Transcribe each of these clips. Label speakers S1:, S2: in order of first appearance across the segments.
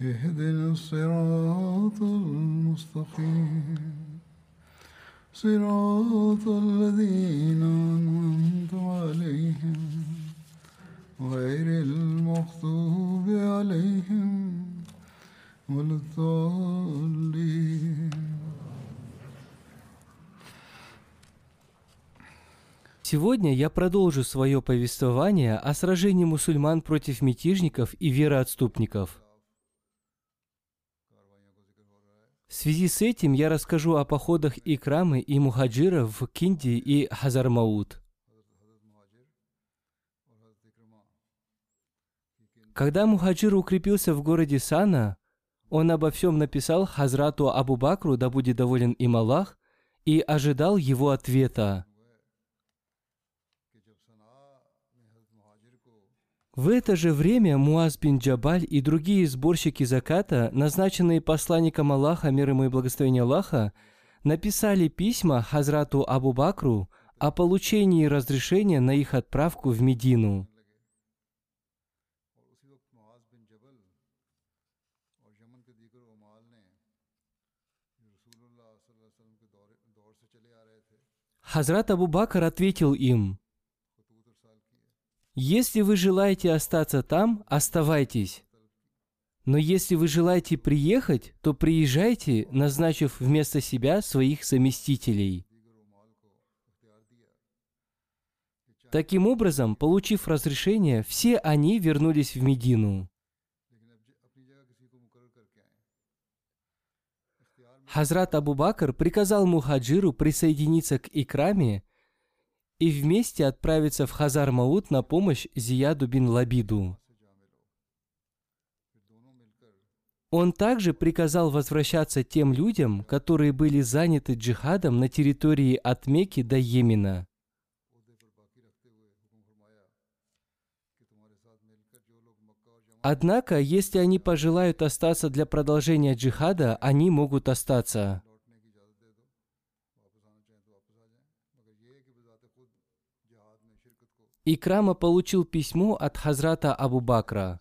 S1: اهدنا الصراط المستقيم صراط الذين أنعمت عليهم غير المغضوب عليهم ولا الضالين
S2: Сегодня я продолжу свое повествование о сражении мусульман против мятежников и вероотступников. В связи с этим я расскажу о походах Икрамы и Мухаджира в Кинди и Хазармаут. Когда Мухаджир укрепился в городе Сана, он обо всем написал Хазрату Абу Бакру, да будет доволен им Аллах, и ожидал его ответа. В это же время Муаз бин Джабаль и другие сборщики заката, назначенные посланником Аллаха, мир ему и благословение Аллаха, написали письма Хазрату Абу Бакру о получении разрешения на их отправку в Медину. Хазрат Абу Бакр ответил им, «Если вы желаете остаться там, оставайтесь. Но если вы желаете приехать, то приезжайте, назначив вместо себя своих заместителей». Таким образом, получив разрешение, все они вернулись в Медину. Хазрат Абу Бакр приказал Мухаджиру присоединиться к Икраме и вместе отправиться в Хазар Маут на помощь Зияду бин Лабиду. Он также приказал возвращаться тем людям, которые были заняты джихадом на территории от Мекки до Йемена. Однако, если они пожелают остаться для продолжения джихада, они могут остаться. Икрама получил письмо от Хазрата Абу Бакра.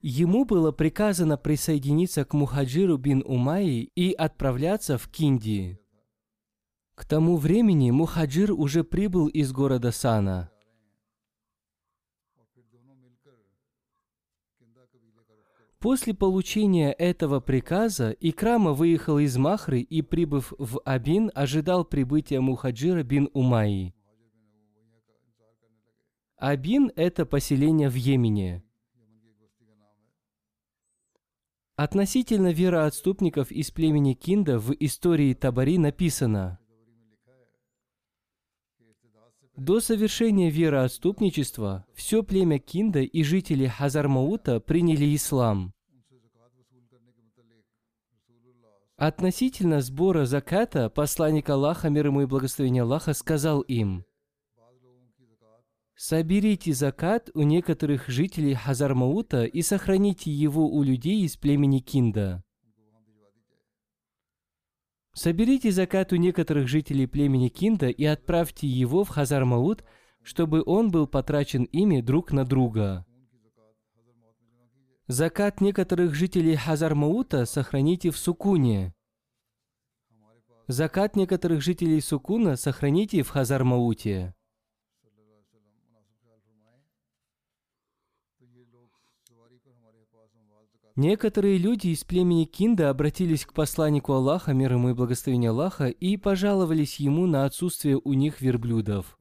S2: Ему было приказано присоединиться к Мухаджиру бин Умайи и отправляться в Кинди. К тому времени Мухаджир уже прибыл из города Сана. После получения этого приказа Икрама выехал из Махры и, прибыв в Абин, ожидал прибытия Мухаджира бин Умайи. Абин – это поселение в Йемене. Относительно вероотступников из племени Кинда в истории Табари написано До совершения вероотступничества все племя Кинда и жители Хазармаута приняли ислам. Относительно сбора заката посланник Аллаха, мир ему и благословение Аллаха, сказал им, «Соберите закат у некоторых жителей Хазармаута и сохраните его у людей из племени Кинда». Соберите закат у некоторых жителей племени Кинда и отправьте его в Хазармаут, чтобы он был потрачен ими друг на друга. Закат некоторых жителей Хазармаута сохраните в Сукуне. Закат некоторых жителей Сукуна сохраните в Хазармауте. Некоторые люди из племени Кинда обратились к посланнику Аллаха, мир ему и благословение Аллаха, и пожаловались ему на отсутствие у них верблюдов.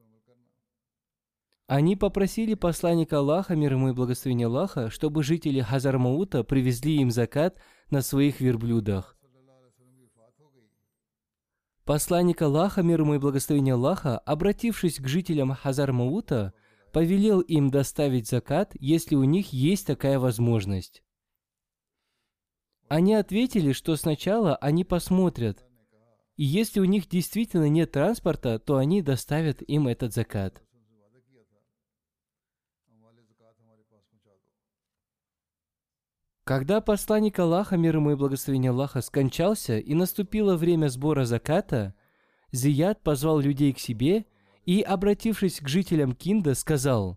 S2: Они попросили посланника Аллаха, мир ему и благословение Аллаха, чтобы жители Хазармаута привезли им закат на своих верблюдах. Посланник Аллаха, мир ему и благословение Аллаха, обратившись к жителям Хазармаута, повелел им доставить закат, если у них есть такая возможность. Они ответили, что сначала они посмотрят, и если у них действительно нет транспорта, то они доставят им этот закат. Когда посланник Аллаха, мир ему и благословение Аллаха, скончался и наступило время сбора заката, Зияд позвал людей к себе и, обратившись к жителям Кинда, сказал,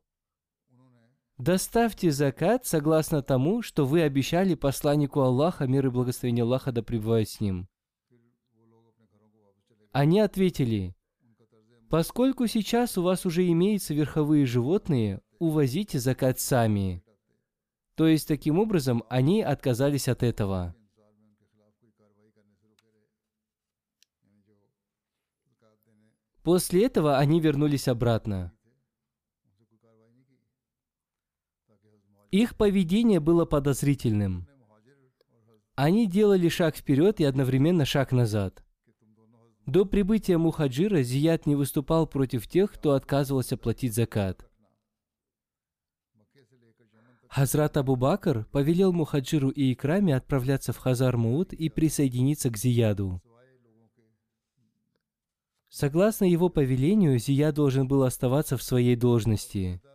S2: Доставьте закат согласно тому, что вы обещали посланнику Аллаха, мир и благословение Аллаха да пребывает с ним. Они ответили, поскольку сейчас у вас уже имеются верховые животные, увозите закат сами. То есть, таким образом, они отказались от этого. После этого они вернулись обратно. Их поведение было подозрительным. Они делали шаг вперед и одновременно шаг назад. До прибытия Мухаджира Зият не выступал против тех, кто отказывался платить закат. Хазрат Абу Бакр повелел Мухаджиру и Икраме отправляться в Хазар Мууд и присоединиться к Зияду. Согласно его повелению, Зия должен был оставаться в своей должности –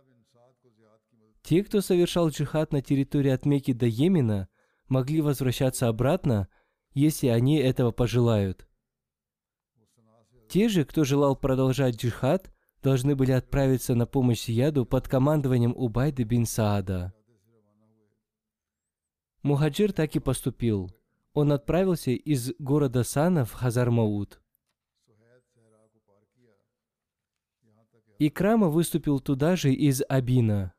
S2: те, кто совершал джихад на территории от Мекки до Йемена, могли возвращаться обратно, если они этого пожелают. Те же, кто желал продолжать джихад, должны были отправиться на помощь Яду под командованием Убайды бин Саада. Мухаджир так и поступил. Он отправился из города Сана в Хазармауд. Икрама выступил туда же из Абина.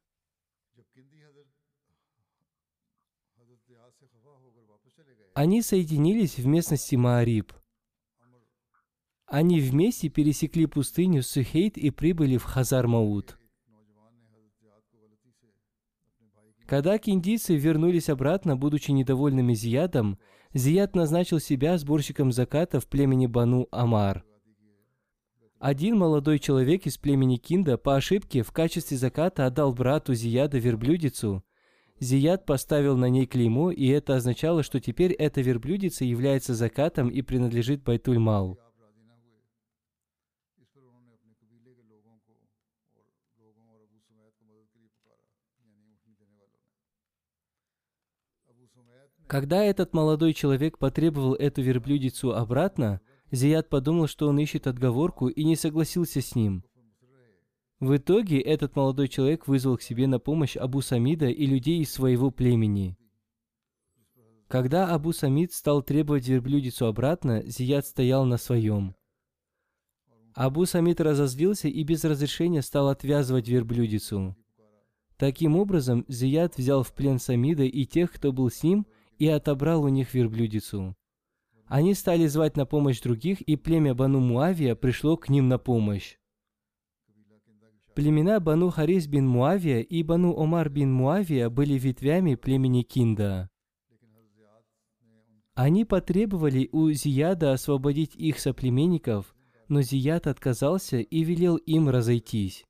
S2: Они соединились в местности Маариб. Они вместе пересекли пустыню Сухейт и прибыли в Хазар-Мауд. Когда киндийцы вернулись обратно, будучи недовольными Зиядом, Зияд назначил себя сборщиком заката в племени Бану Амар. Один молодой человек из племени Кинда по ошибке в качестве заката отдал брату Зияда верблюдицу, Зият поставил на ней клеймо, и это означало, что теперь эта верблюдица является закатом и принадлежит Байтуль-Мал. Когда этот молодой человек потребовал эту верблюдицу обратно, Зият подумал, что он ищет отговорку и не согласился с ним. В итоге этот молодой человек вызвал к себе на помощь Абу Самида и людей из своего племени. Когда Абу Самид стал требовать верблюдицу обратно, Зияд стоял на своем. Абу Самид разозлился и без разрешения стал отвязывать верблюдицу. Таким образом, Зияд взял в плен Самида и тех, кто был с ним, и отобрал у них верблюдицу. Они стали звать на помощь других, и племя Бану Муавия пришло к ним на помощь. Племена Бану Харис бин Муавия и Бану Омар бин Муавия были ветвями племени Кинда. Они потребовали у Зияда освободить их соплеменников, но Зияд отказался и велел им разойтись.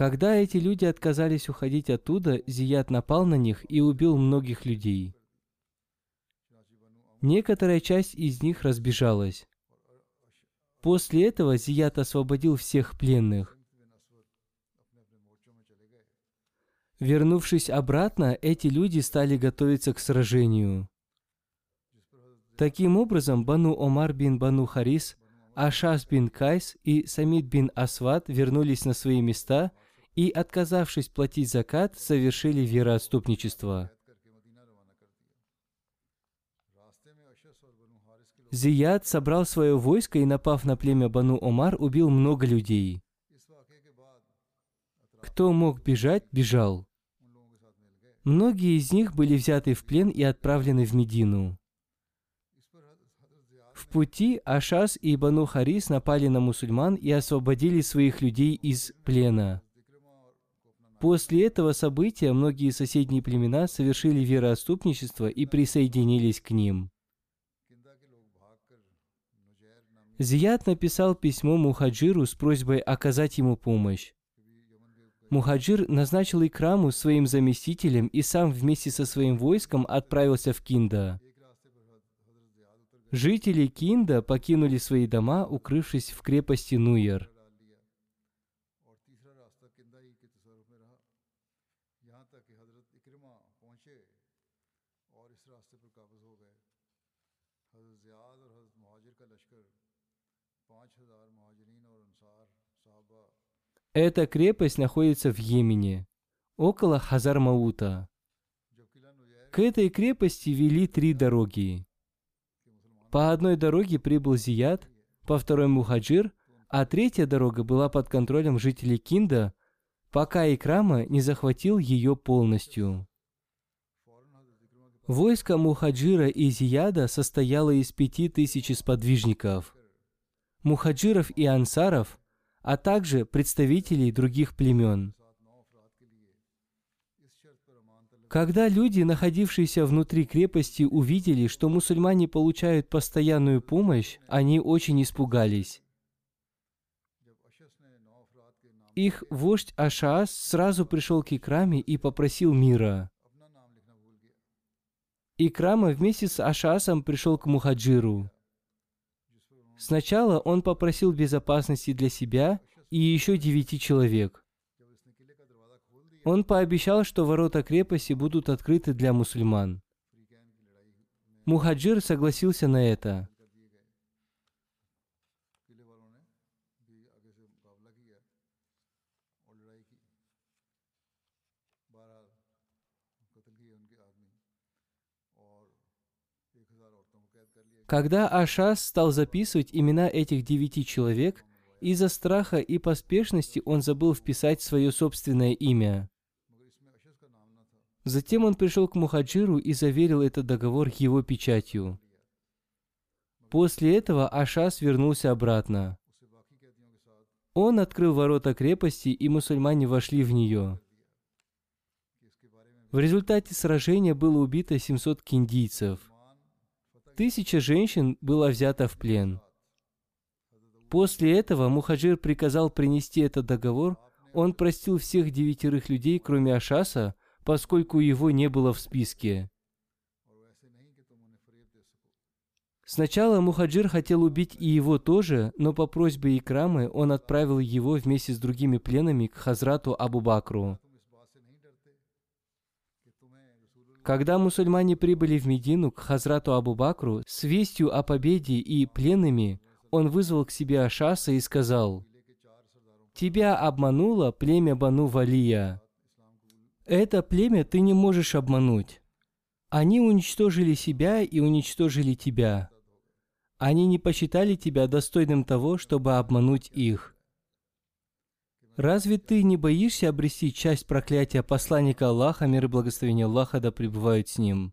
S2: Когда эти люди отказались уходить оттуда, Зият напал на них и убил многих людей. Некоторая часть из них разбежалась. После этого Зият освободил всех пленных. Вернувшись обратно, эти люди стали готовиться к сражению. Таким образом, Бану Омар бин Бану Харис, Ашас бин Кайс и Самид бин Асват вернулись на свои места и, отказавшись платить закат, совершили вероотступничество. Зияд собрал свое войско и, напав на племя Бану Омар, убил много людей. Кто мог бежать, бежал. Многие из них были взяты в плен и отправлены в Медину. В пути Ашас и Бану Харис напали на мусульман и освободили своих людей из плена. После этого события многие соседние племена совершили вероотступничество и присоединились к ним. Зияд написал письмо Мухаджиру с просьбой оказать ему помощь. Мухаджир назначил Икраму своим заместителем и сам вместе со своим войском отправился в Кинда. Жители Кинда покинули свои дома, укрывшись в крепости Нуер. Эта крепость находится в Йемене, около Хазар-Маута. К этой крепости вели три дороги. По одной дороге прибыл Зияд, по второй Мухаджир, а третья дорога была под контролем жителей Кинда, пока Икрама не захватил ее полностью. Войско Мухаджира и Зияда состояло из пяти тысяч сподвижников. Мухаджиров и ансаров а также представителей других племен. Когда люди, находившиеся внутри крепости, увидели, что мусульмане получают постоянную помощь, они очень испугались. Их вождь Ашаас сразу пришел к Икраме и попросил мира. Икрама вместе с Ашасом пришел к Мухаджиру. Сначала он попросил безопасности для себя и еще девяти человек. Он пообещал, что ворота крепости будут открыты для мусульман. Мухаджир согласился на это. Когда Ашас стал записывать имена этих девяти человек, из-за страха и поспешности он забыл вписать свое собственное имя. Затем он пришел к Мухаджиру и заверил этот договор его печатью. После этого Ашас вернулся обратно. Он открыл ворота крепости, и мусульмане вошли в нее. В результате сражения было убито 700 киндийцев. Тысяча женщин было взято в плен. После этого Мухаджир приказал принести этот договор. Он простил всех девятерых людей, кроме Ашаса, поскольку его не было в списке. Сначала Мухаджир хотел убить и его тоже, но по просьбе Икрамы он отправил его вместе с другими пленами к Хазрату Абу Бакру. Когда мусульмане прибыли в Медину к Хазрату Абу Бакру с вестью о победе и пленными, он вызвал к себе Ашаса и сказал, «Тебя обмануло племя Бану Валия. Это племя ты не можешь обмануть. Они уничтожили себя и уничтожили тебя. Они не посчитали тебя достойным того, чтобы обмануть их. Разве ты не боишься обрести часть проклятия посланника Аллаха, мир и благословение Аллаха да пребывают с ним?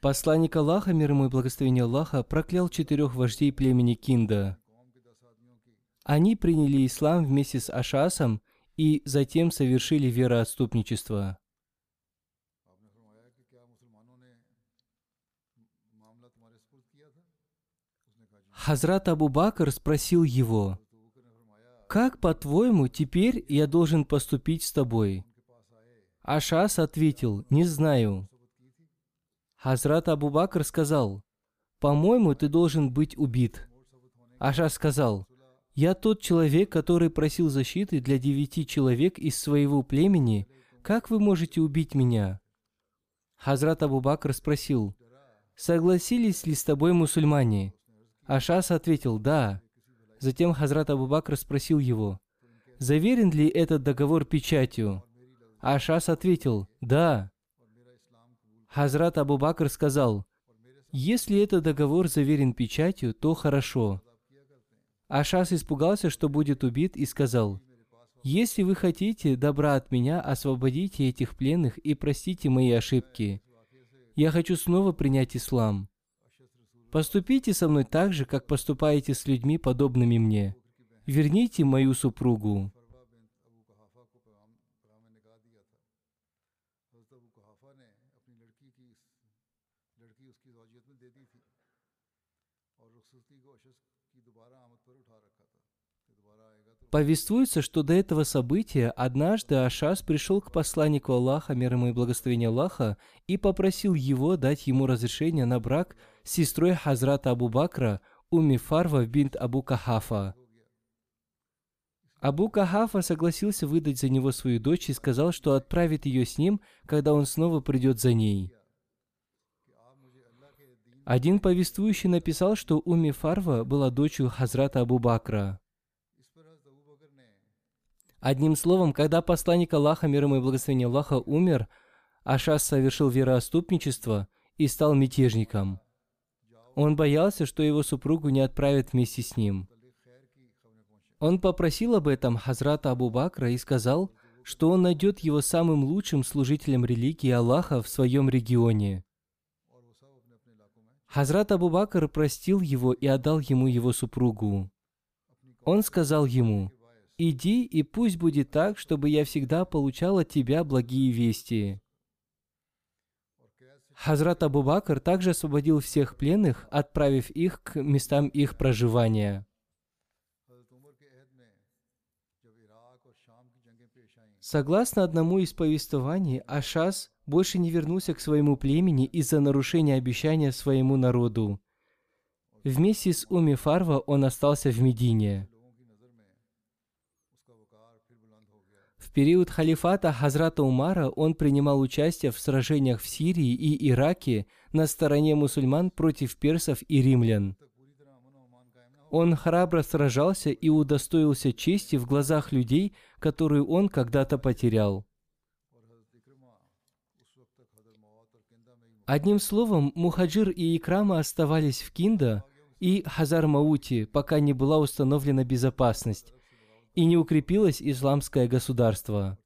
S2: Посланник Аллаха, мир ему и благословение Аллаха, проклял четырех вождей племени Кинда. Они приняли ислам вместе с Ашасом и затем совершили вероотступничество. Хазрат Абу Бакр спросил его, «Как, по-твоему, теперь я должен поступить с тобой?» Ашас ответил, «Не знаю». Хазрат Абу Бакр сказал, «По-моему, ты должен быть убит». Ашас сказал, «Я тот человек, который просил защиты для девяти человек из своего племени. Как вы можете убить меня?» Хазрат Абу Бакр спросил, «Согласились ли с тобой мусульмане?» Ашас ответил «да». Затем Хазрат Абу Бакр спросил его, «Заверен ли этот договор печатью?» Ашас ответил «да». Хазрат Абу Бакр сказал, «Если этот договор заверен печатью, то хорошо». Ашас испугался, что будет убит, и сказал, «Если вы хотите добра от меня, освободите этих пленных и простите мои ошибки. Я хочу снова принять ислам. Поступите со мной так же, как поступаете с людьми, подобными мне. Верните мою супругу». Повествуется, что до этого события однажды Ашас пришел к посланнику Аллаха, мир ему и благословение Аллаха, и попросил его дать ему разрешение на брак сестрой Хазрата Абу Бакра, Уми Фарва бинт Абу Кахафа. Абу Кахафа согласился выдать за него свою дочь и сказал, что отправит ее с ним, когда он снова придет за ней. Один повествующий написал, что Уми Фарва была дочерью Хазрата Абу Бакра. Одним словом, когда посланник Аллаха, мир ему и благословение Аллаха, умер, Ашас совершил вероотступничество и стал мятежником. Он боялся, что его супругу не отправят вместе с ним. Он попросил об этом Хазрата Абу Бакра и сказал, что он найдет его самым лучшим служителем религии Аллаха в своем регионе. Хазрат Абу Бакр простил его и отдал ему его супругу. Он сказал ему, Иди, и пусть будет так, чтобы я всегда получал от тебя благие вести. Хазрат Абу Бакр также освободил всех пленных, отправив их к местам их проживания. Согласно одному из повествований, Ашас больше не вернулся к своему племени из-за нарушения обещания своему народу. Вместе с Уми Фарва он остался в Медине. Период халифата Хазрата Умара он принимал участие в сражениях в Сирии и Ираке на стороне мусульман против персов и римлян. Он храбро сражался и удостоился чести в глазах людей, которую он когда-то потерял. Одним словом, Мухаджир и Икрама оставались в Кинда и Хазар-Маути, пока не была установлена безопасность, и не укрепилось исламское государство.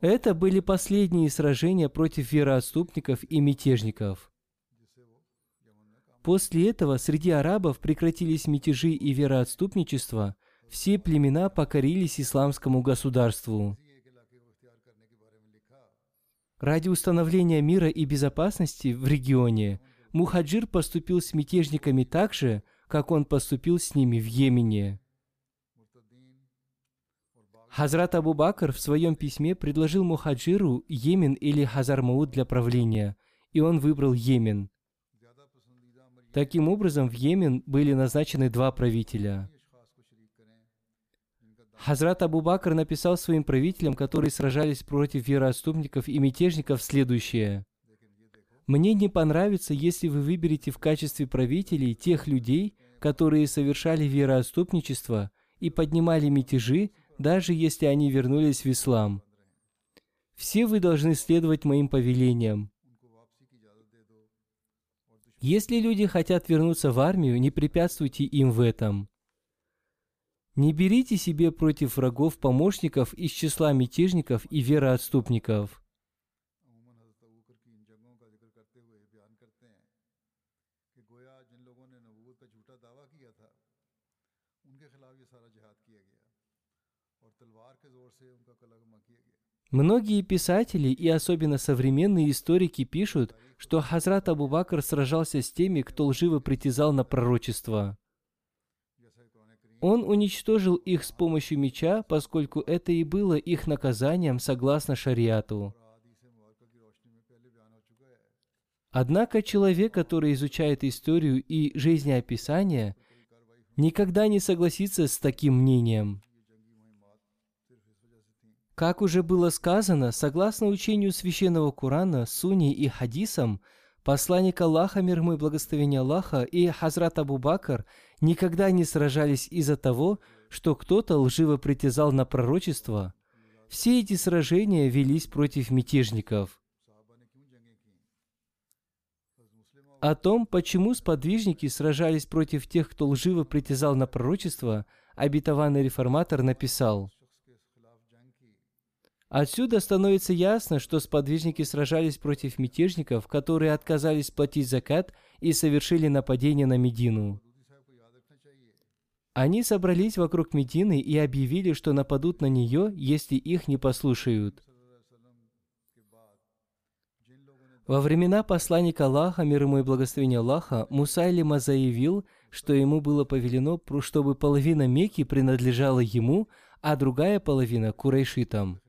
S2: Это были последние сражения против вероотступников и мятежников. После этого среди арабов прекратились мятежи и вероотступничество, все племена покорились исламскому государству. Ради установления мира и безопасности в регионе Мухаджир поступил с мятежниками так же, как он поступил с ними в Йемене. Хазрат Абу Бакр в своем письме предложил Мухаджиру Йемен или Хазармауд для правления, и он выбрал Йемен. Таким образом, в Йемен были назначены два правителя. Хазрат Абу Бакр написал своим правителям, которые сражались против вероотступников и мятежников, следующее. «Мне не понравится, если вы выберете в качестве правителей тех людей, которые совершали вероотступничество и поднимали мятежи, даже если они вернулись в ислам. Все вы должны следовать моим повелениям. Если люди хотят вернуться в армию, не препятствуйте им в этом. Не берите себе против врагов помощников из числа мятежников и вероотступников. Многие писатели и особенно современные историки пишут, что Хазрат Абу Бакр сражался с теми, кто лживо притязал на пророчество. Он уничтожил их с помощью меча, поскольку это и было их наказанием согласно шариату. Однако человек, который изучает историю и жизнеописание, никогда не согласится с таким мнением. Как уже было сказано, согласно учению священного Корана, Суни и Хадисам, Посланник Аллаха, мир ему и благословение Аллаха, и Хазрат Абу Бакр никогда не сражались из-за того, что кто-то лживо притязал на пророчество. Все эти сражения велись против мятежников. О том, почему сподвижники сражались против тех, кто лживо притязал на пророчество, обетованный реформатор написал – Отсюда становится ясно, что сподвижники сражались против мятежников, которые отказались платить закат и совершили нападение на Медину. Они собрались вокруг Медины и объявили, что нападут на нее, если их не послушают. Во времена посланника Аллаха, мир ему и благословения Аллаха, Мусайлима заявил, что ему было повелено, чтобы половина Мекки принадлежала ему, а другая половина – Курайшитам.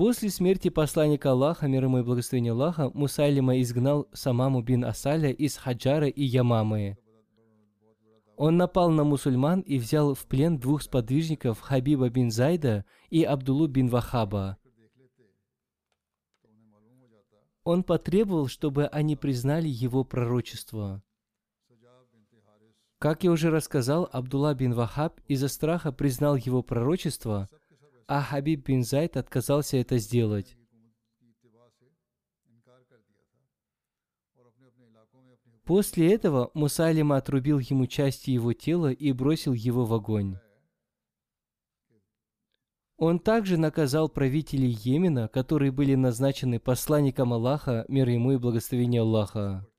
S2: После смерти посланника Аллаха, мир ему и благословения Аллаха, Мусайлима изгнал Самаму бин Асаля из Хаджара и Ямамы. Он напал на мусульман и взял в плен двух сподвижников Хабиба бин Зайда и Абдулу бин Вахаба. Он потребовал, чтобы они признали его пророчество. Как я уже рассказал, Абдулла бин Вахаб из-за страха признал его пророчество – а Хабиб бин Зайд отказался это сделать. После этого Мусалима отрубил ему части его тела и бросил его в огонь. Он также наказал правителей Йемена, которые были назначены посланником Аллаха, мир ему и благословение Аллаха.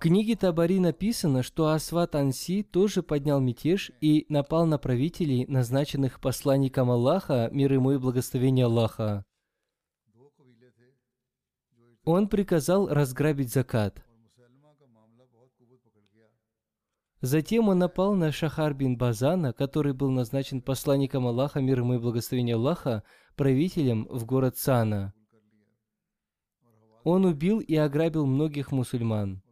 S2: Книге Табари написано, что Асват Анси тоже поднял мятеж и напал на правителей, назначенных посланником Аллаха, мир ему и благословение Аллаха. Он приказал разграбить закат. Затем он напал на Шахар бин Базана, который был назначен посланником Аллаха, мир ему и благословение Аллаха, правителем в город Сана. Он убил и ограбил многих мусульман.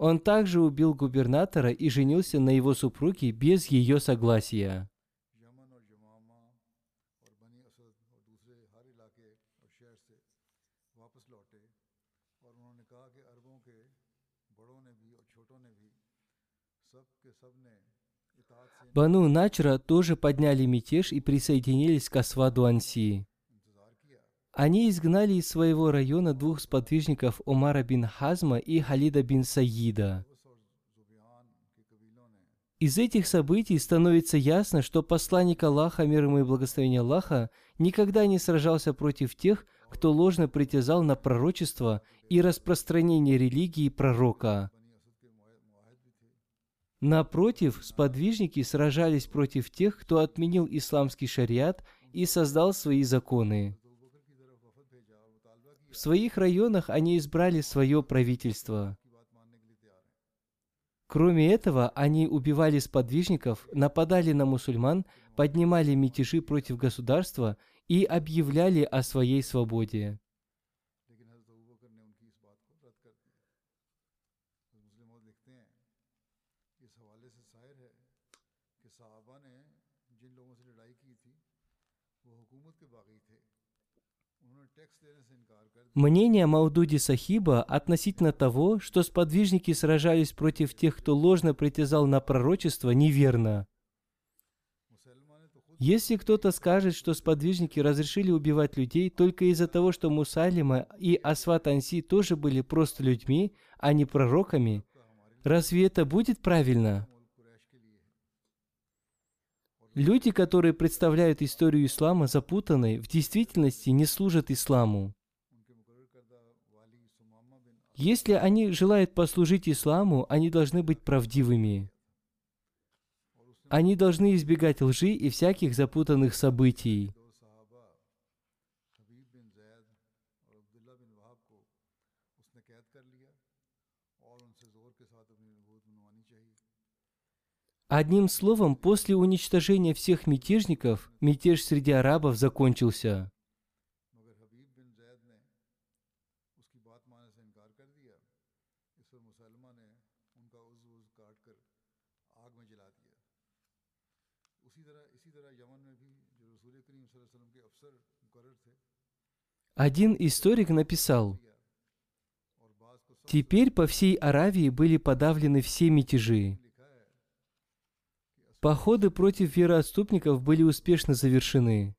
S2: Он также убил губернатора и женился на его супруге без ее согласия. Бану Начра тоже подняли мятеж и присоединились к Асваду Анси. Они изгнали из своего района двух сподвижников Умара бин Хазма и Халида бин Саида. Из этих событий становится ясно, что посланник Аллаха, мир ему и благословение Аллаха, никогда не сражался против тех, кто ложно притязал на пророчество и распространение религии пророка. Напротив, сподвижники сражались против тех, кто отменил исламский шариат и создал свои законы. В своих районах они избрали свое правительство. Кроме этого, они убивали сподвижников, нападали на мусульман, поднимали мятежи против государства и объявляли о своей свободе. Мнение Маудуди Сахиба относительно того, что сподвижники сражались против тех, кто ложно притязал на пророчество, неверно. Если кто-то скажет, что сподвижники разрешили убивать людей только из-за того, что Мусалима и Асват Анси тоже были просто людьми, а не пророками, разве это будет правильно? Люди, которые представляют историю ислама запутанной, в действительности не служат исламу. Если они желают послужить исламу, они должны быть правдивыми. Они должны избегать лжи и всяких запутанных событий. Одним словом, после уничтожения всех мятежников, мятеж среди арабов закончился. Один историк написал, «Теперь по всей Аравии были подавлены все мятежи. Походы против вероотступников были успешно завершены.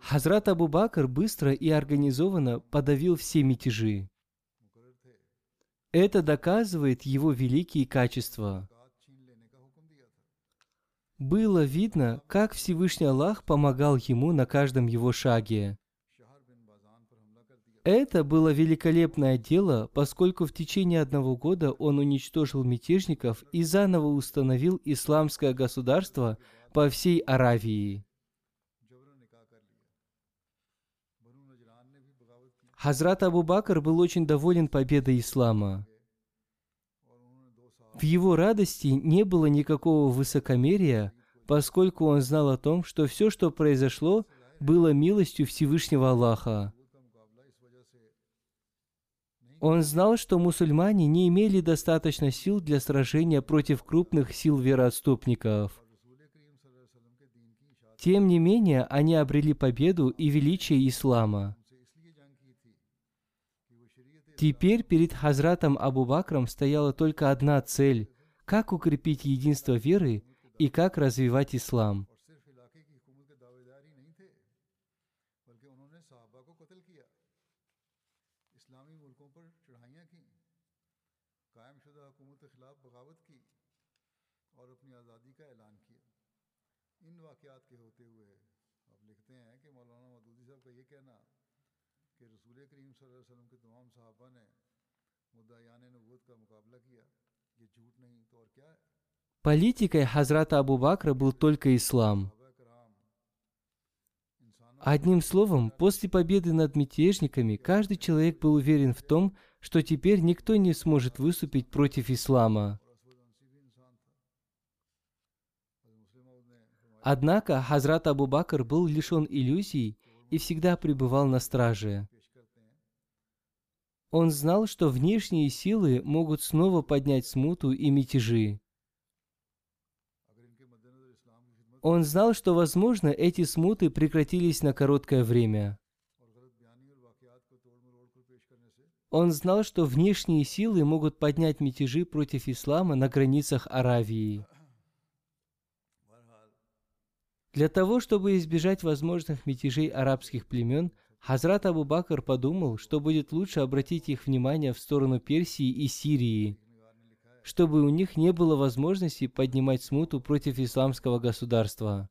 S2: Хазрат Абу Бакр быстро и организованно подавил все мятежи. Это доказывает его великие качества. Было видно, как Всевышний Аллах помогал ему на каждом его шаге. Это было великолепное дело, поскольку в течение одного года он уничтожил мятежников и заново установил исламское государство по всей Аравии. Хазрат Абу Бакр был очень доволен победой ислама. В его радости не было никакого высокомерия, поскольку он знал о том, что все, что произошло, было милостью Всевышнего Аллаха. Он знал, что мусульмане не имели достаточно сил для сражения против крупных сил вероотступников. Тем не менее, они обрели победу и величие ислама. Теперь перед Хазратом Абу Бакром стояла только одна цель – как укрепить единство веры и как развивать ислам. Политикой Хазрата Абу Бакра был только ислам. Одним словом, после победы над мятежниками каждый человек был уверен в том, что теперь никто не сможет выступить против ислама. Однако Хазрат Абу Бакр был лишен иллюзий и всегда пребывал на страже. Он знал, что внешние силы могут снова поднять смуту и мятежи. Он знал, что, возможно, эти смуты прекратились на короткое время. Он знал, что внешние силы могут поднять мятежи против ислама на границах Аравии. Для того, чтобы избежать возможных мятежей арабских племен – Хазрат Абу Бакр подумал, что будет лучше обратить их внимание в сторону Персии и Сирии, чтобы у них не было возможности поднимать смуту против исламского государства.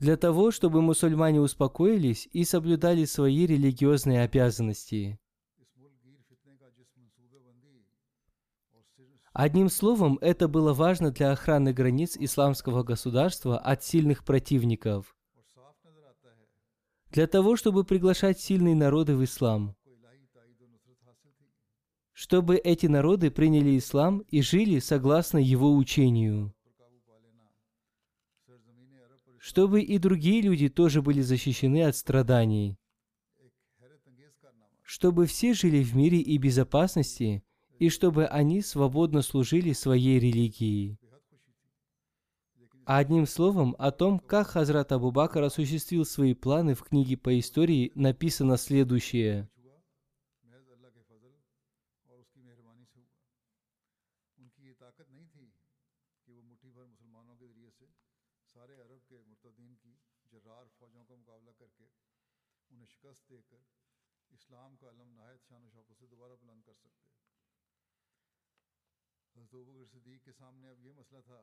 S2: Для того, чтобы мусульмане успокоились и соблюдали свои религиозные обязанности. Одним словом, это было важно для охраны границ исламского государства от сильных противников для того, чтобы приглашать сильные народы в ислам. Чтобы эти народы приняли ислам и жили согласно его учению. Чтобы и другие люди тоже были защищены от страданий. Чтобы все жили в мире и безопасности, и чтобы они свободно служили своей религии
S1: बेहद खुशी थी लेकिन
S2: Одним словом, о том, как Хазрат Абу Бакр осуществил свои планы в книге по истории, написано следующее.
S1: कुछ हुआ महज अल्लाह के फजल और उसकी मेहरबानी से हुआ उनकी ये ताकत नहीं थी कि वो मुट्ठी भर मुसलमानों के ज़रिए से सारे अरब के मुर्तदीन की जर्रार फ़ौजों का मुकाबला करके उन्हें शिकस्त देकर इस्लाम का अलम नहायत शान शौकत से दोबारा बुलंद कर सकते हज़रत अबू बकर सिद्दीक के सामने अब ये मसला था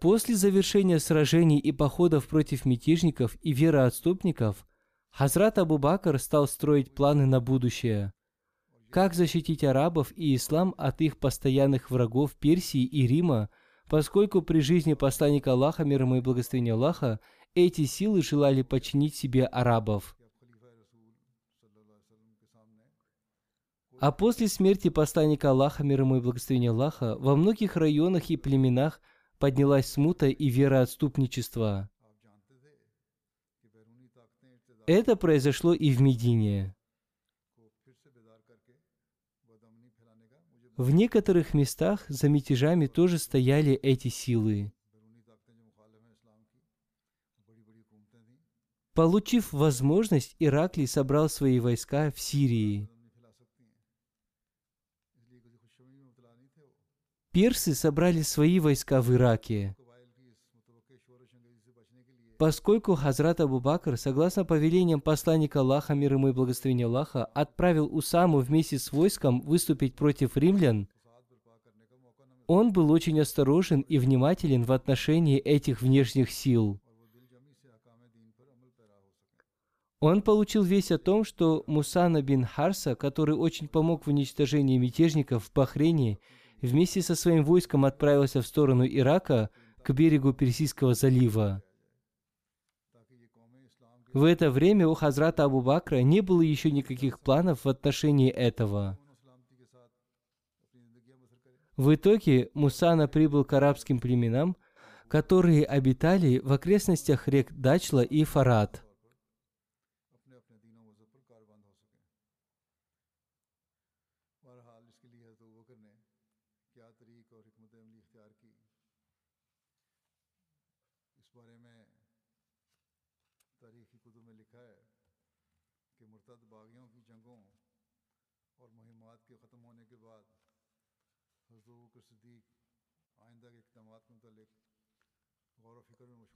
S2: После завершения сражений и походов против мятежников и вероотступников, Хазрат Абу Бакр стал строить планы на будущее. Как защитить арабов и ислам от их постоянных врагов Персии и Рима, поскольку при жизни посланника Аллаха, мир ему и благословения Аллаха, эти силы желали подчинить себе арабов. А после смерти посланника Аллаха, мир ему и благословения Аллаха, во многих районах и племенах поднялась смута и вероотступничество. Это произошло и в Медине. В некоторых местах за мятежами тоже стояли эти силы. Получив возможность, Иракли собрал свои войска в Сирии. персы собрали свои войска в Ираке. Поскольку Хазрат Абу Бакр, согласно повелениям посланника Аллаха, мир ему и благословения Аллаха, отправил Усаму вместе с войском выступить против римлян, он был очень осторожен и внимателен в отношении этих внешних сил. Он получил весть о том, что Мусана бин Харса, который очень помог в уничтожении мятежников в Бахрейне, вместе со своим войском отправился в сторону Ирака к берегу Персидского залива. В это время у Хазрата Абу Бакра не было еще никаких планов в отношении этого. В итоге Мусана прибыл к арабским племенам, которые обитали в окрестностях рек Дачла и Фарат –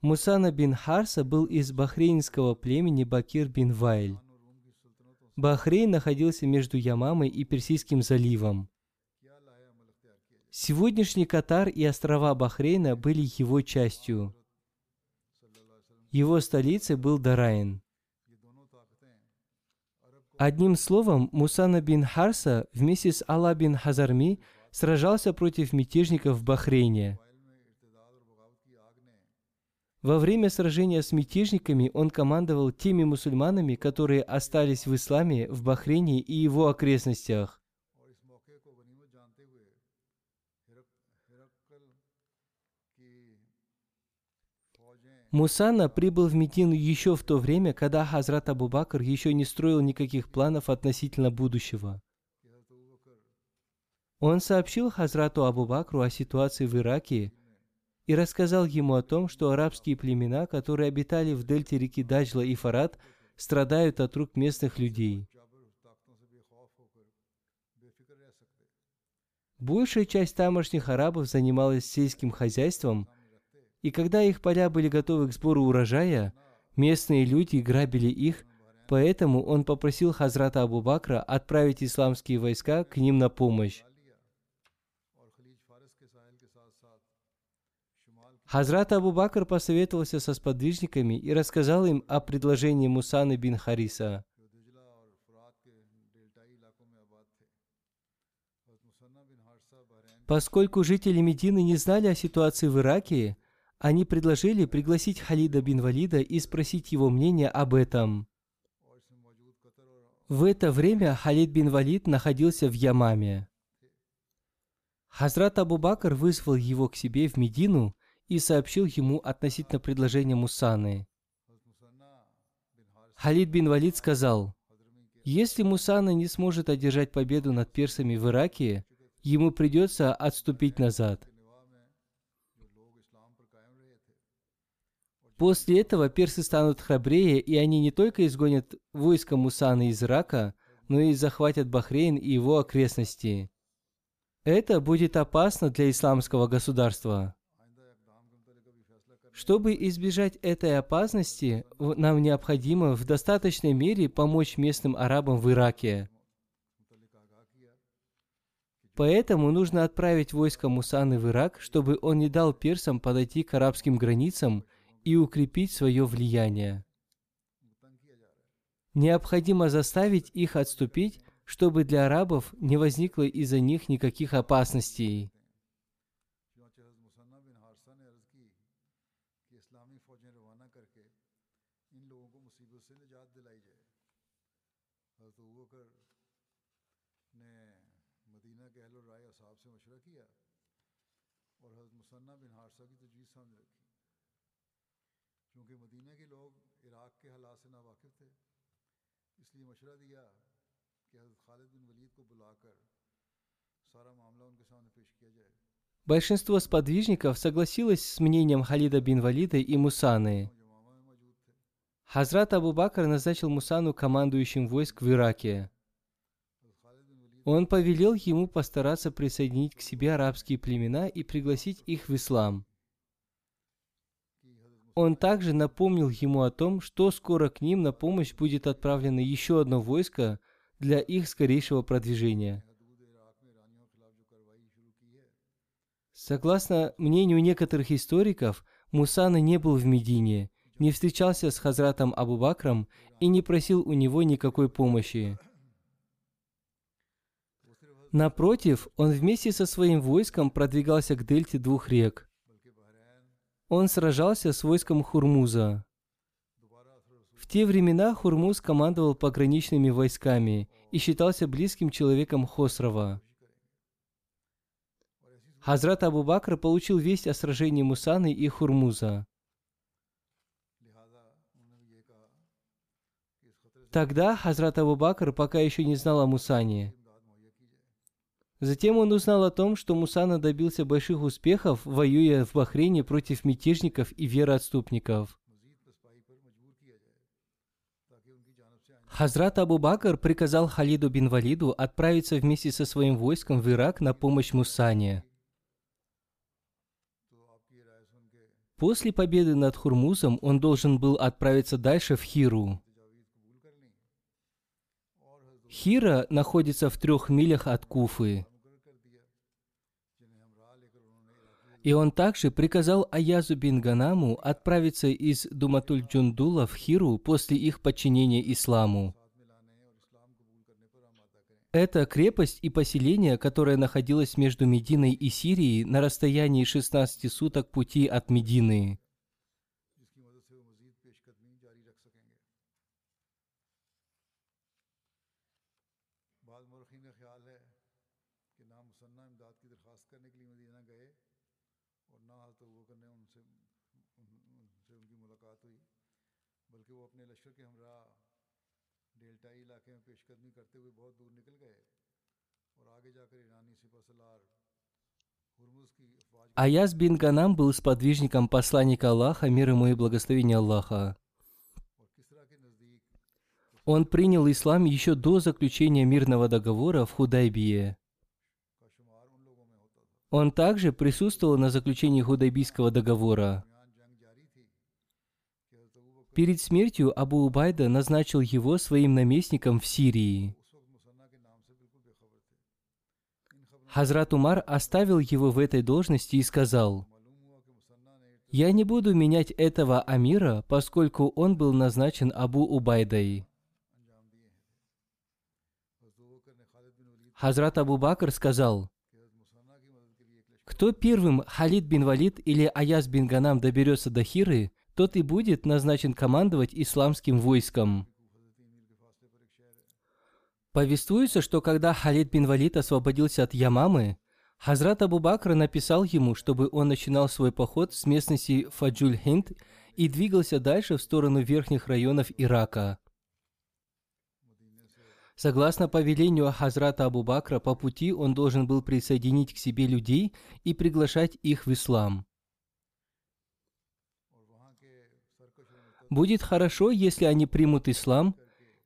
S2: Мусана бин Харса был из бахрейнского племени Бакир бин Вайль. Бахрейн находился между Ямамой и Персидским заливом. Сегодняшний Катар и острова Бахрейна были его частью. Его столицей был Дарайн. Одним словом, Мусана бин Харса вместе с Алла бин Хазарми сражался против мятежников в Бахрейне. Во время сражения с мятежниками он командовал теми мусульманами, которые остались в исламе в Бахрейне и его окрестностях. Мусана прибыл в Медину еще в то время, когда Хазрат Абу Бакр еще не строил никаких планов относительно будущего. Он сообщил Хазрату Абу Бакру о ситуации в Ираке и рассказал ему о том, что арабские племена, которые обитали в дельте реки Даджла и Фарад, страдают от рук местных людей. Большая часть тамошних арабов занималась сельским хозяйством, и когда их поля были готовы к сбору урожая, местные люди грабили их, поэтому он попросил Хазрата Абу Бакра отправить исламские войска к ним на помощь. Хазрат Абу Бакр посоветовался со сподвижниками и рассказал им о предложении Мусаны бин Хариса. Поскольку жители Медины не знали о ситуации в Ираке, они предложили пригласить Халида бин Валида и спросить его мнение об этом. В это время Халид бин Валид находился в Ямаме. Хазрат Абу Бакр вызвал его к себе в Медину – и сообщил ему относительно предложения Мусаны. Халид бин Валид сказал, «Если Мусана не сможет одержать победу над персами в Ираке, ему придется отступить назад». После этого персы станут храбрее, и они не только изгонят войско Мусаны из Ирака, но и захватят Бахрейн и его окрестности. Это будет опасно для исламского государства. Чтобы избежать этой опасности, нам необходимо в достаточной мере помочь местным арабам в Ираке. Поэтому нужно отправить войско Мусаны в Ирак, чтобы он не дал персам подойти к арабским границам и укрепить свое влияние. Необходимо заставить их отступить, чтобы для арабов не возникло из-за них никаких опасностей. Большинство сподвижников согласилось с мнением Халида бин Валида и Мусаны. Хазрат Абу Бакр назначил Мусану командующим войск в Ираке. Он повелел ему постараться присоединить к себе арабские племена и пригласить их в ислам. Он также напомнил ему о том, что скоро к ним на помощь будет отправлено еще одно войско для их скорейшего продвижения. Согласно мнению некоторых историков, Мусана не был в Медине, не встречался с Хазратом Абу Бакром и не просил у него никакой помощи. Напротив, он вместе со своим войском продвигался к дельте двух рек. Он сражался с войском Хурмуза. В те времена Хурмуз командовал пограничными войсками и считался близким человеком Хосрова. Хазрат Абу Бакр получил весть о сражении Мусаны и Хурмуза. Тогда Хазрат Абу Бакр пока еще не знал о Мусане – Затем он узнал о том, что Мусана добился больших успехов, воюя в Бахрейне против мятежников и вероотступников. Хазрат Абу Бакр приказал Халиду бин Валиду отправиться вместе со своим войском в Ирак на помощь Мусане. После победы над Хурмузом он должен был отправиться дальше в Хиру. Хира находится в трех милях от Куфы. И он также приказал Аязу бин Ганаму отправиться из Думатуль-Джундула в Хиру после их подчинения исламу. Это крепость и поселение, которое находилось между Мединой и Сирией на расстоянии 16 суток пути от Медины. Аяз бин Ганам был сподвижником посланника Аллаха, мир ему и благословение Аллаха. Он принял ислам еще до заключения мирного договора в Худайбие. Он также присутствовал на заключении Худайбийского договора. Перед смертью Абу Убайда назначил его своим наместником в Сирии. Хазрат Умар оставил его в этой должности и сказал, «Я не буду менять этого Амира, поскольку он был назначен Абу Убайдой». Хазрат Абу Бакр сказал, «Кто первым, Халид бин Валид или Аяз бин Ганам доберется до Хиры, тот и будет назначен командовать исламским войском. Повествуется, что когда Халид бин Валид освободился от Ямамы, Хазрат Абу Бакр написал ему, чтобы он начинал свой поход с местности Фаджуль-Хинд и двигался дальше в сторону верхних районов Ирака. Согласно повелению Хазрата Абу Бакра, по пути он должен был присоединить к себе людей и приглашать их в ислам. Будет хорошо, если они примут ислам.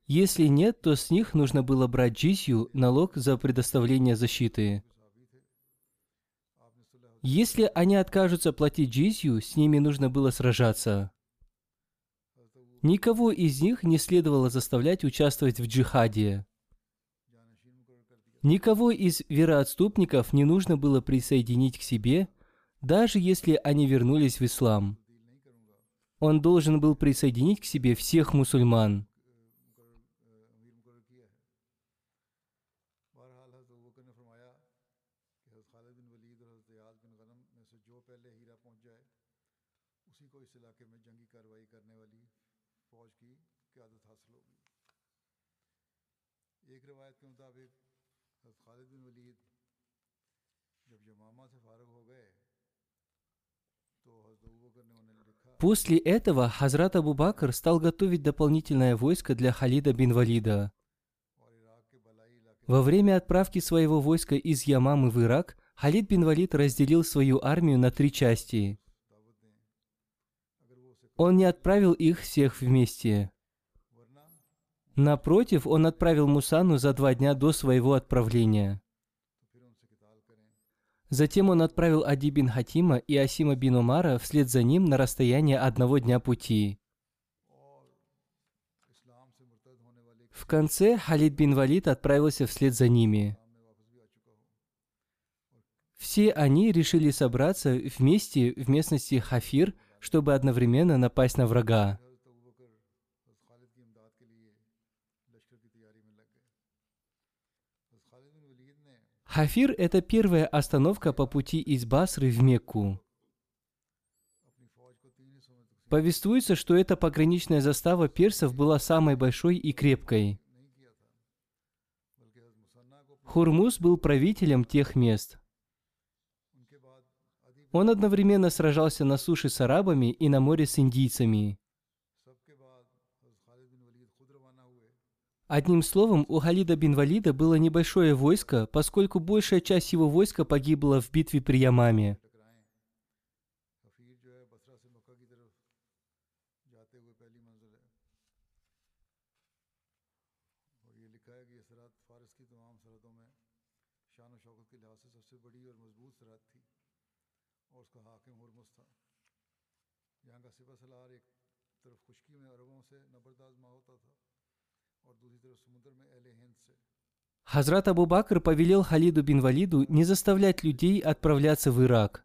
S2: Если нет, то с них нужно было брать джизью, налог за предоставление защиты. Если они откажутся платить джизью, с ними нужно было сражаться. Никого из них не следовало заставлять участвовать в джихаде. Никого из вероотступников не нужно было присоединить к себе, даже если они вернулись в ислам он должен был присоединить к себе всех мусульман. После этого Хазрат Абу Бакр стал готовить дополнительное войско для Халида бин Валида. Во время отправки своего войска из Ямамы в Ирак, Халид бин Валид разделил свою армию на три части. Он не отправил их всех вместе. Напротив, он отправил Мусану за два дня до своего отправления. Затем он отправил Ади бин Хатима и Асима бин Умара вслед за ним на расстояние одного дня пути. В конце Халид бин Валид отправился вслед за ними. Все они решили собраться вместе в местности Хафир, чтобы одновременно напасть на врага. Хафир – это первая остановка по пути из Басры в Мекку. Повествуется, что эта пограничная застава персов была самой большой и крепкой. Хурмус был правителем тех мест. Он одновременно сражался на суше с арабами и на море с индийцами. Одним словом, у Халида бин Валида было небольшое войско, поскольку большая часть его войска погибла в битве при Ямаме. Хазрат Абу Бакр повелел Халиду бин Валиду не заставлять людей отправляться в Ирак.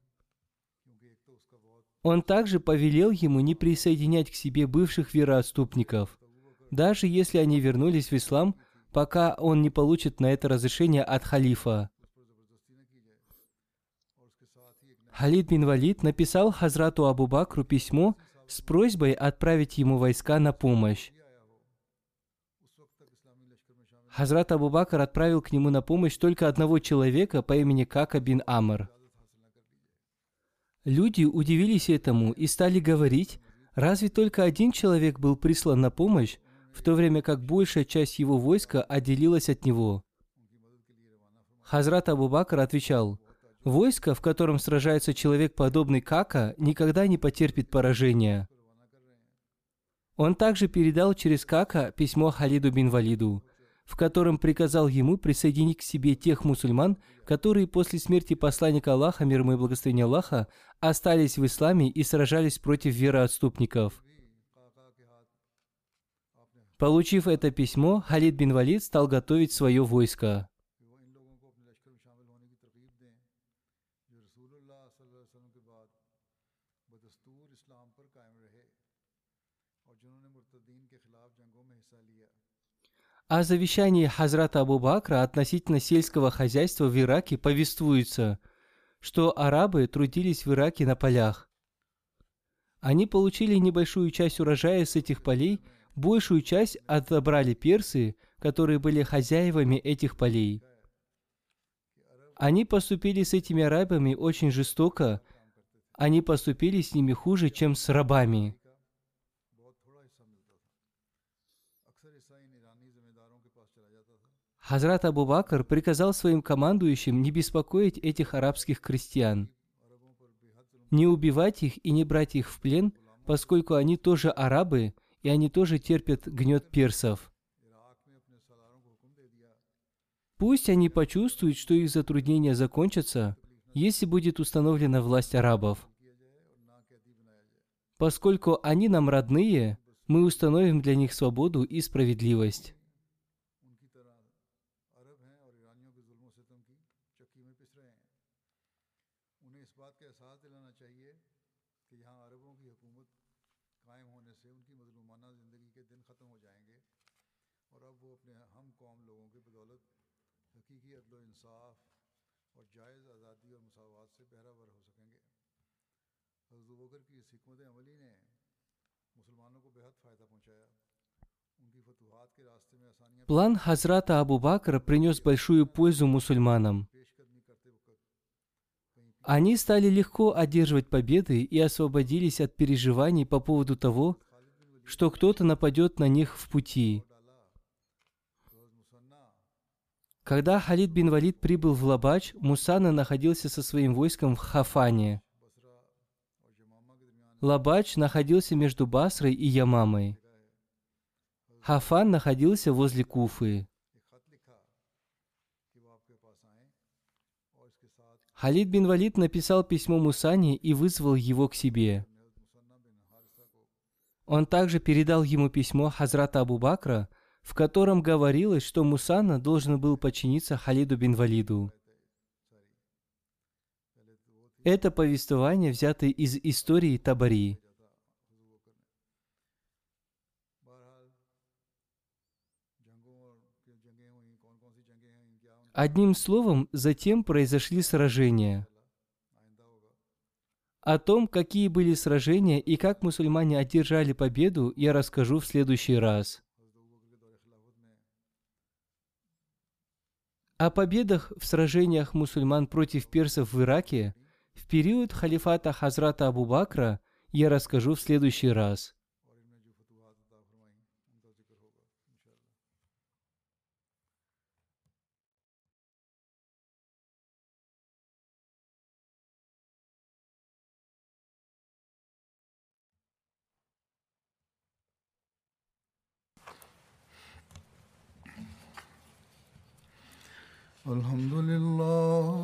S2: Он также повелел ему не присоединять к себе бывших вероотступников, даже если они вернулись в ислам, пока он не получит на это разрешение от халифа. Халид бин Валид написал Хазрату Абу Бакру письмо с просьбой отправить ему войска на помощь. Хазрат Абу Бакр отправил к нему на помощь только одного человека по имени Кака бин Амр. Люди удивились этому и стали говорить, разве только один человек был прислан на помощь, в то время как большая часть его войска отделилась от него. Хазрат Абу Бакр отвечал, «Войско, в котором сражается человек, подобный Кака, никогда не потерпит поражения». Он также передал через Кака письмо Халиду бин Валиду – в котором приказал ему присоединить к себе тех мусульман, которые после смерти посланника Аллаха, мир ему и благословения Аллаха, остались в исламе и сражались против вероотступников. Получив это письмо, Халид бин Валид стал готовить свое войско. О завещании Хазрата Абу Бакра относительно сельского хозяйства в Ираке повествуется, что арабы трудились в Ираке на полях. Они получили небольшую часть урожая с этих полей, большую часть отобрали персы, которые были хозяевами этих полей. Они поступили с этими арабами очень жестоко, они поступили с ними хуже, чем с рабами. Хазрат Абу Бакр приказал своим командующим не беспокоить этих арабских крестьян, не убивать их и не брать их в плен, поскольку они тоже арабы, и они тоже терпят гнет персов. Пусть они почувствуют, что их затруднения закончатся, если будет установлена власть арабов. Поскольку они нам родные, мы установим для них свободу и справедливость. План Хазрата Абу Бакра принес большую пользу мусульманам. Они стали легко одерживать победы и освободились от переживаний по поводу того, что кто-то нападет на них в пути. Когда Халид бин Валид прибыл в Лабач, Мусана находился со своим войском в Хафане. Лабач находился между Басрой и Ямамой. Хафан находился возле Куфы. Халид бин Валид написал письмо Мусане и вызвал его к себе. Он также передал ему письмо Хазрата Абу Бакра, в котором говорилось, что Мусана должен был подчиниться Халиду бин Валиду. Это повествование взято из истории Табари. Одним словом, затем произошли сражения. О том, какие были сражения и как мусульмане одержали победу, я расскажу в следующий раз. О победах в сражениях мусульман против персов в Ираке в период халифата Хазрата Абу Бакра я расскажу в следующий раз.
S1: الحمد لله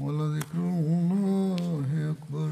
S1: ولذكر الله أكبر.